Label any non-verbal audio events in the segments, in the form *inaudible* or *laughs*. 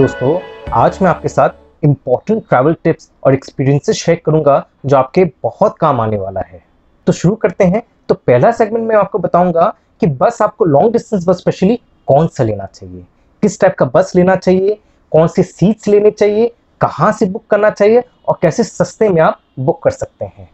दोस्तों आज मैं आपके साथ इंपॉर्टेंट ट्रैवल टिप्स और एक्सपीरियंसेस शेयर करूँगा जो आपके बहुत काम आने वाला है। तो शुरू करते हैं। तो पहला सेगमेंट में आपको बताऊँगा कि बस आपको लॉन्ग डिस्टेंस बस स्पेशली कौन सा लेना चाहिए। किस टाइप का बस लेना चाहिए कौन सी सीट्स लेनी चाहिए कहाँ से बुक करना चाहिए और कैसे सस्ते में आप बुक कर सकते हैं।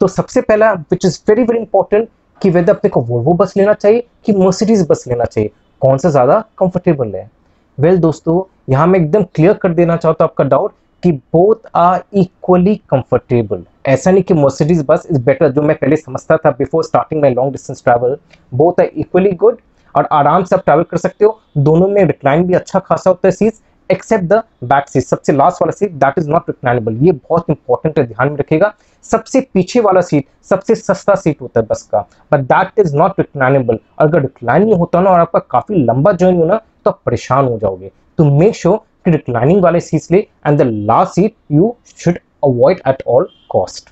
तो सबसे पहला which is very very important कि वेदर अपने को वोल्वो बस लेना चाहिए कि मर्सिडीज बस लेना चाहिए। कौन सा ज़्यादा कंफर्टेबल है? वेल well, दोस्तों यहाँ मैं एकदम क्लियर कर देना चाहता हूँ आपका डाउट कि बोथ आर इक्वली कंफर्टेबल ऐसा नहीं कि मर्सिडीज बस इज़ बेटर जो मैं पहले समझता था before starting my long distance travel both are equally good और आराम से आप ट्रैवल कर सकते हो। दोनों में रिक्लाइन भी अच्छा खासा होता है seats except the back seat सबसे लास्ट वाला seat that is not reclinable ये बहुत इंपॉर्टेंट है, ध्यान में रखेगा सबसे पीछे वाला सीट सबसे सस्ता सीट होता है बस का but that is not reclinable अगर रिक्लाइन नहीं होता ना और आपका काफ़ी लंबा जर्नी हो ना तो आप परेशान हो जाओगे। तो मेक श्योर कि रिक्लाइनिंग वाले सीट्स ले and the last seat you should avoid at all cost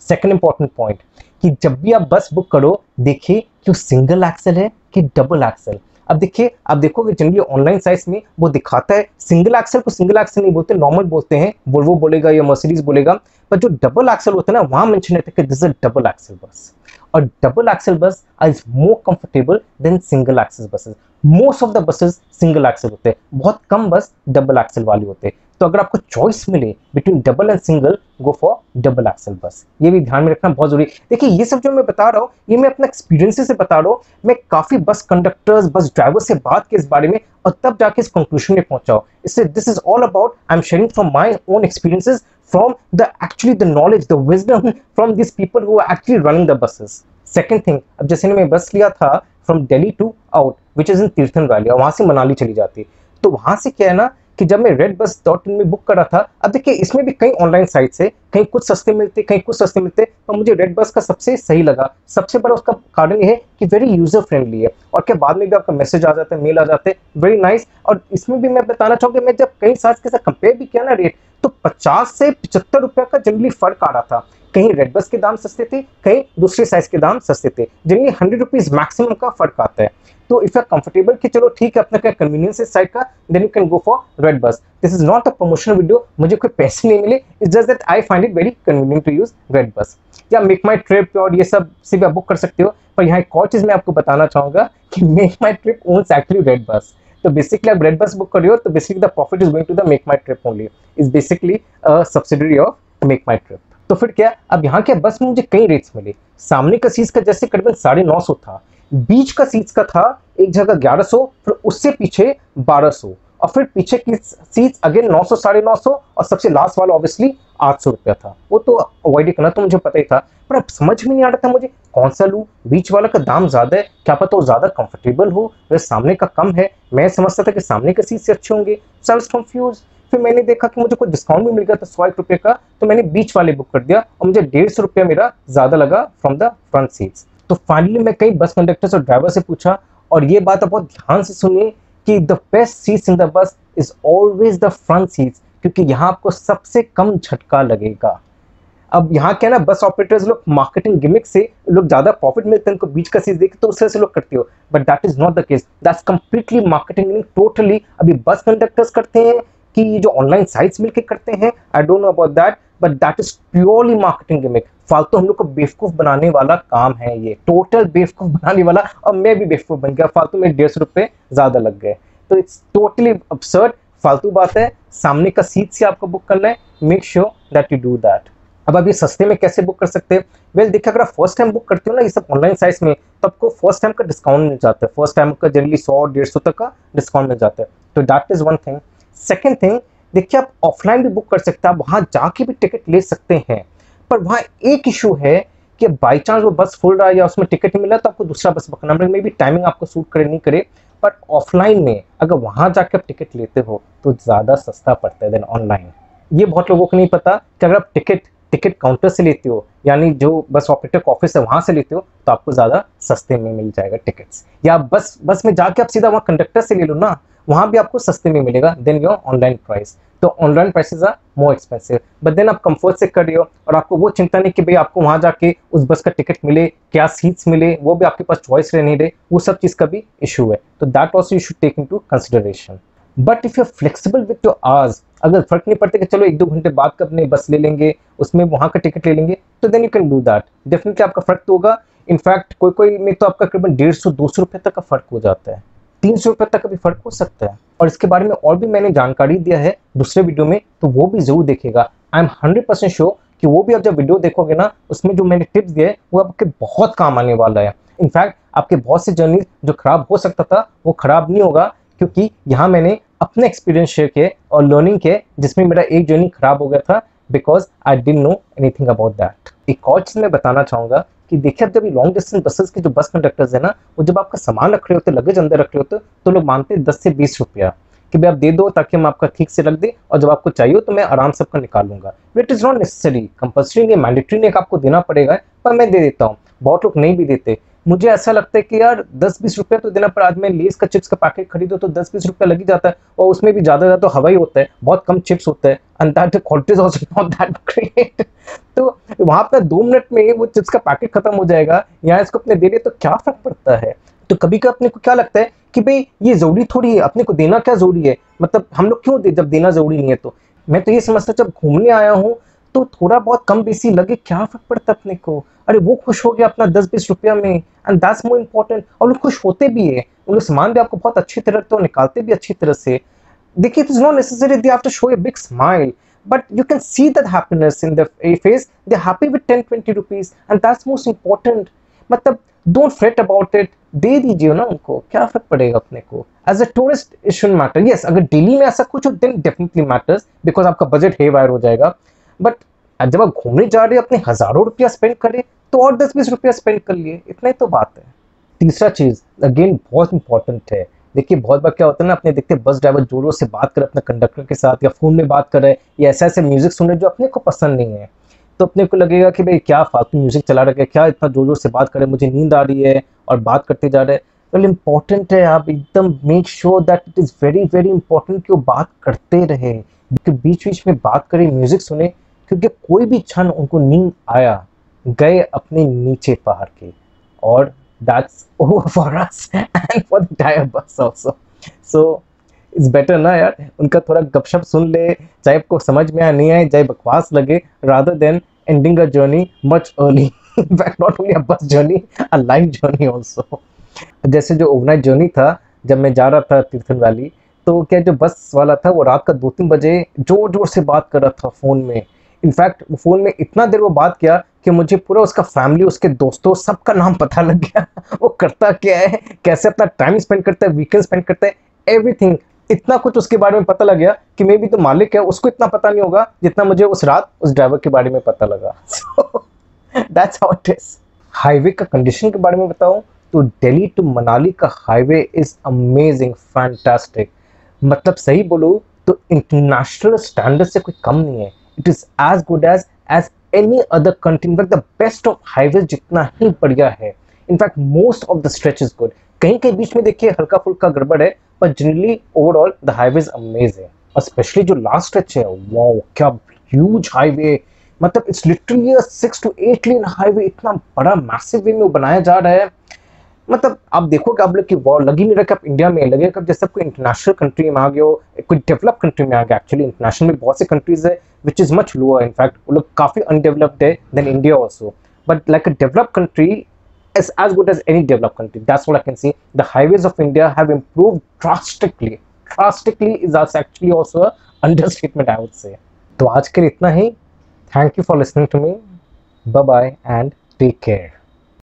second important point कि जब भी आप बस बुक करो, देखिए कि वो सिंगल एक्सल है कि डबल एक्सल अब देखिए, आप देखोगे जनरली ऑनलाइन साइट्स में वो दिखाता है सिंगल एक्सल को सिंगल एक्सल नहीं बोलते नॉर्मल बोलते हैं वोल्वो बोलेगा या मर्सिडीज बोलेगा पर जो डबल एक्सल होता है ना, वहाँ मैंशन रहता है this is double axle bus और double axle bus is more comfortable than single axle buses most of the buses single axle होते हैं. बहुत कम बस डबल एक्सल वाले होते हैं. तो अगर आपको चॉइस मिले between double and single go for double axle bus ये भी ध्यान में रखना बहुत ज़रूरी देखिए, ये सब जो मैं बता रहा हूँ, ये मैं अपना एक्सपीरियंस से बता रहा हूँ। मैं काफ़ी बस कंडक्टर्स बस ड्राइवर से बात की इस बारे में और तब जाके इस कंक्लूजन में पहुँचा इससे this is all about I am sharing from my own experiences from the actually the knowledge, the wisdom from these people who are actually running the buses. Second thing, अब जैसे ने मैं बस लिया था from Delhi to Aut which is in Tirthan valley और वहाँ से मनाली चली जाती। तो वहाँ से क्या है ना कि जब मैं रेड बस डॉट इन में बुक करा था, अब देखिए, इसमें भी कई ऑनलाइन साइट्स है, कहीं कुछ सस्ते मिलते, कहीं कुछ सस्ते मिलते, पर मुझे रेड बस का सबसे सही लगा। सबसे बड़ा उसका कारण ये है कि वेरी यूज़र फ्रेंडली है। और क्या बाद में भी आपका मैसेज आ जाता है मेल आ जाते हैं वेरी नाइस और इसमें भी मैं बताना चाहूँगी, मैं जब कई साइज़ के साथ कंपेयर भी किया ना रेट तो पचास से पिछहत्तर रुपये का जनरली फ़र्क आ रहा था। कहीं रेड बस के दाम सस्ते थे, कहीं दूसरे साइज़ के दाम सस्ते थे जनरली हंड्रेड रुपीज़ मैक्सिमम का फ़र्क आता है। तो इफ़ यू कंफर्टेबल कि चलो ठीक है, अपना क्या कन्वीनियंस है साइड का then you can go for redBus this is not a promotional video मुझे कोई पैसे नहीं मिले it's just that I find it very convenient to use redBus या मेक माई ट्रिप और ये सबसे भी आप बुक कर सकते हो, पर यहाँ एक और चीज़ मैं आपको बताना चाहूँगा कि मेक माई trip owns actually red bus तो बेसिकली आप रेड बस बुक कर रहे हो तो basically the profit is going to the MakeMyTrip only is basically subsidiary of MakeMyTrip तो फिर क्या, अब यहाँ के बस में मुझे कई रेट्स मिले? सामने का सीट्स का जैसे करीबन साढ़े नौ सौ था। बीच का सीट्स का था, एक जगह ग्यारह सौ, फिर उससे पीछे बारह सौ। और फिर पीछे की सीट्स अगेन नौ सौ, साढ़े नौ और सबसे लास्ट वाला ऑब्वियसली आठ सौ रुपया था। वो तो अवॉइड करना तो मुझे पता ही था, पर अब समझ में नहीं आ रहा था मुझे कौन सा लूँ। बीच वाला का दाम ज़्यादा है, क्या पता वो ज़्यादा कंफर्टेबल हो वह सामने का कम है। मैं समझता था कि सामने के सीट से अच्छे होंगे। फिर मैंने देखा कि मुझे कुछ डिस्काउंट भी मिल गया था सौ एक रुपये का तो मैंने बीच वाले बुक कर दिया, और मुझे डेढ़ सौ रुपया मेरा ज़्यादा लगा फ्रॉम द फ्रंट सीट्स तो फाइनली मैं कई बस कंडक्टर और ड्राइवर से पूछा, और ये बात आप बहुत ध्यान से सुनिए कि the best seats in the bus is always the front seats क्योंकि यहाँ आपको सबसे कम झटका लगेगा। अब यहाँ क्या ना बस ऑपरेटर्स लोग मार्केटिंग गिमिक से लोग ज़्यादा प्रॉफिट मिलते हैं, उनको बीच का सीट देखे तो उस तरह से लोग करते हो। But that is not the case that's completely marketing totally अभी बस कंडक्टर्स करते हैं कि जो ऑनलाइन साइट्स मिलकर करते हैं I don't know about that but that is purely marketing gimmick फालतू हम लोग को बेवकूफ़ बनाने वाला काम है ये। टोटल बेवकूफ़ बनाने वाला और मैं भी बेवकूफ़ बन गया, फालतू में डेढ़ सौ रुपये ज़्यादा लग गए। तो इट्स टोटली अपसर्ड फालतू बात है, सामने का सीट से आपको बुक करना है make sure that you do that अब अभी सस्ते में कैसे बुक कर सकते हैं? वेल देखिए, अगर आप फ़र्स्ट टाइम बुक करते हो ना, ये सब ऑनलाइन साइट्स में तो आपको फ़र्स्ट टाइम का डिस्काउंट मिल जाता है। फ़र्स्ट टाइम का जनरली सौ, डेढ़ सौ तक का डिस्काउंट मिल जाता है। तो that is one thing second thing देखिए, आप ऑफलाइन भी बुक कर सकते हैं, आप वहाँ जाके भी टिकट ले सकते हैं। पर वहाँ एक इशू है कि बाई चांस वो बस फुल रहा है या उसमें टिकट मिला तो आपको दूसरा बस पकड़ना पड़ेगा मे भी टाइमिंग आपको सूट करे, नहीं करे, पर ऑफलाइन में अगर वहाँ जाकर आप टिकट लेते हो तो ज़्यादा सस्ता पड़ता है देन ऑनलाइन ये बहुत लोगों को नहीं पता कि अगर आप टिकट टिकट काउंटर से लेते हो, यानी जो बस ऑपरेटर का ऑफ़िस है वहाँ से लेते हो तो आपको ज़्यादा सस्ते में मिल जाएगा टिकट्स या बस बस में जाके आप सीधा वहाँ कंडक्टर से ले लो ना, वहाँ भी आपको सस्ते में मिलेगा देन योर ऑनलाइन प्राइस तो online prices are more expensive but then आप कंफर्ट से कर रहे हो और आपको वो चिंता नहीं कि भाई आपको वहाँ जाके उस बस का टिकट मिले, क्या सीट्स मिले, वो भी आपके पास चॉइस रह नहीं रहे, वो सब चीज़ का भी इशू है। तो that also you should take in to consideration but if you flexible with your hours अगर फ़र्क नहीं पड़ता कि चलो एक दो घंटे बाद का अपने बस ले लेंगे, उसमें वहाँ का टिकट ले लेंगे तो then you can do that definitely आपका फ़र्क तो होगा। इनफैक्ट कोई कोई में तो आपका करीबन डेढ़ सौ, दो सौ रुपये तक का फ़र्क हो जाता है। तीन सौ रुपये तक का भी फ़र्क हो सकता है। और इसके बारे में और भी मैंने जानकारी दिया है दूसरे वीडियो में तो वो भी ज़रूर देखेगा I am hundred percent sure कि वो भी आप जब वीडियो देखोगे ना, उसमें जो मैंने टिप्स दिए, वो आपके बहुत काम आने वाला है। इनफैक्ट आपके बहुत से जर्नी जो खराब हो सकता था, वो खराब नहीं होगा, क्योंकि यहाँ मैंने अपने एक्सपीरियंस शेयर किए और लर्निंग के जिसमें मेरा एक जर्नी खराब हो गया था because I didn't know anything about that एक और चीज़ मैं बताना चाहूँगा कि देखिए जब लॉन्ग डिस्टेंस बसेस के जो बस कंडक्टर्स है ना, वो जब आपका सामान रख रहे होते लगेज अंदर रख रहे होते तो लोग मानते हैं दस से बीस रुपया कि भाई आप दे दो ताकि हम आपका ठीक से रख दे और जब आपको चाहिए तो मैं आराम से आपका निकालूँगा it is not necessary compulsory नहीं मैंडेटरी नहीं आपको देना पड़ेगा, पर मैं दे देता हूँ। बहुत लोग नहीं भी देते। मुझे ऐसा लगता है कि यार दस बीस रुपये तो देना पर आज मैं लेस का चिप्स का पैकेट खरीदो तो दस बीस रुपया लग ही जाता है और उसमें भी ज़्यादा ज़्यादा तो हवा ही होता है, बहुत कम चिप्स होता है तो वहाँ पर दो मिनट में वो चिप्स का पैकेट खत्म हो जाएगा, यहाँ इसको अपने दे दे तो क्या फ़र्क पड़ता है? तो कभी कभी अपने को क्या लगता है कि भाई, ये ज़रूरी थोड़ी है, अपने को देना क्या ज़रूरी है? मतलब हम लोग क्यों दे, जब देना ज़रूरी नहीं है तो? मैं तो ये समझता जब घूमने आया हूँ तो थोड़ा बहुत कम बेसी लगे, क्या फ़र्क पड़ता अपने को? अरे, वो खुश हो गया अपना दस बीस रुपया में एंड दैट्स मोर इम्पोर्टेंट और लोग खुश होते भी है। उन लोग सामान भी आपको बहुत अच्छी तरह तो निकालते भी अच्छी तरह से। देखिए it is not necessary they have to show a big smile but you can see that happiness in their face they're happy with 10 20 rupees, and that's most important मतलब डोंट फ्रेट अबाउट इट दे दीजिए ना उनको। क्या फ़र्क पड़ेगा अपने को? As a tourist it should matter yes अगर डेली में ऐसा कुछ हो देन डेफिनेटली मैटर्स बिकॉज़ आपका बजट हे वायर हो जाएगा। बट जब आप घूमने जा रहे हो, अपने हज़ारों रुपया स्पेंड करें तो और दस बीस रुपया स्पेंड कर लिए। इतना ही तो बात है। तीसरा चीज़ अगेन बहुत इंपॉर्टेंट है। देखिए, बहुत बार क्या होता है ना, अपने देखते बस ड्राइवर जोरों से बात करे अपने कंडक्टर के साथ या फ़ोन में बात करे या ऐसे ऐसे म्यूज़िक सुन रहे जो अपने को पसंद नहीं है। तो अपने को लगेगा कि भाई, क्या फालतू म्यूज़िक चला रखे क्या इतना ज़ोर ज़ोर से बात करे मुझे नींद आ रही है और बात करते जा रहे हैं। वेल इंपॉर्टेंट है आप एकदम make sure that it is very very important कि वो बात करते रहे। बीच बीच में बात करें म्यूज़िक सुने क्योंकि कोई भी क्षण उनको नींद आया, गए अपने नीचे पहाड़ के। और that's over for us and for the tyre bus also so it's better ना यार, उनका थोड़ा गपशप सुन ले चाहे आपको समझ में आए नहीं आए चाहे बकवास लगे rather than ending a journey much early in fact not only a bus journey a life journey also जैसे जो ओवरनाइट जर्नी था, जब मैं जा रहा था तीर्थन वैली तो क्या जो बस वाला था, वो रात का दो तीन बजे ज़ोर ज़ोर से बात कर रहा था फ़ोन में। इनफैक्ट फ़ोन में इतना देर वो बात किया कि मुझे पूरा उसका फैमिली, उसके दोस्तों, सबका नाम पता लग गया। *laughs* वो करता क्या है? कैसे अपना टाइम स्पेंड करता है वीकेंड स्पेंड करता है? एवरीथिंग इतना कुछ उसके बारे में पता लग गया कि मे भी तो मालिक है, उसको इतना पता नहीं होगा जितना मुझे उस रात उस ड्राइवर के बारे में पता लगा। That's how it is highway का कंडीशन के बारे में बताऊँ तो दिल्ली टू मनाली का हाईवे इज़ अमेजिंग फैंटास्टिक मतलब सही बोलो तो इंटरनेशनल स्टैंडर्ड से कोई कम नहीं है। It is as good as as any other country but the best of highway जितना ही बढ़िया है। In fact most of the stretch is good कहीं कहीं बीच में देखिए, हल्का फुल्का गड़बड़ है पर generally overall the highway is amazing और स्पेशली जो लास्ट स्ट्रेच है वाओ क्या ह्यूज हाईवे मतलब it's literally 6 to 8 lane highway इतना बड़ा मैसिव वे में बनाया जा रहा है। मतलब आप देखोगे आप लोग की वॉर लगी नहीं रखा आप इंडिया में लगेगा जैसे कोई इंटरनेशनल कंट्री में आ गया हो, कोई डेवलप कंट्री में आ गया एक्चुअली इंटरनेशनल में बहुत से कंट्रीज़ है Which is much lower in fact वो लोग काफी अनडेवलप्ड है then India also but like a develop country is as good as any developed country. That's what I can see. The highways of India have improved drastically. Drastically is actually also a understatement, I would say. तो आज के लिए इतना ही thank you for listening to me bye bye and take care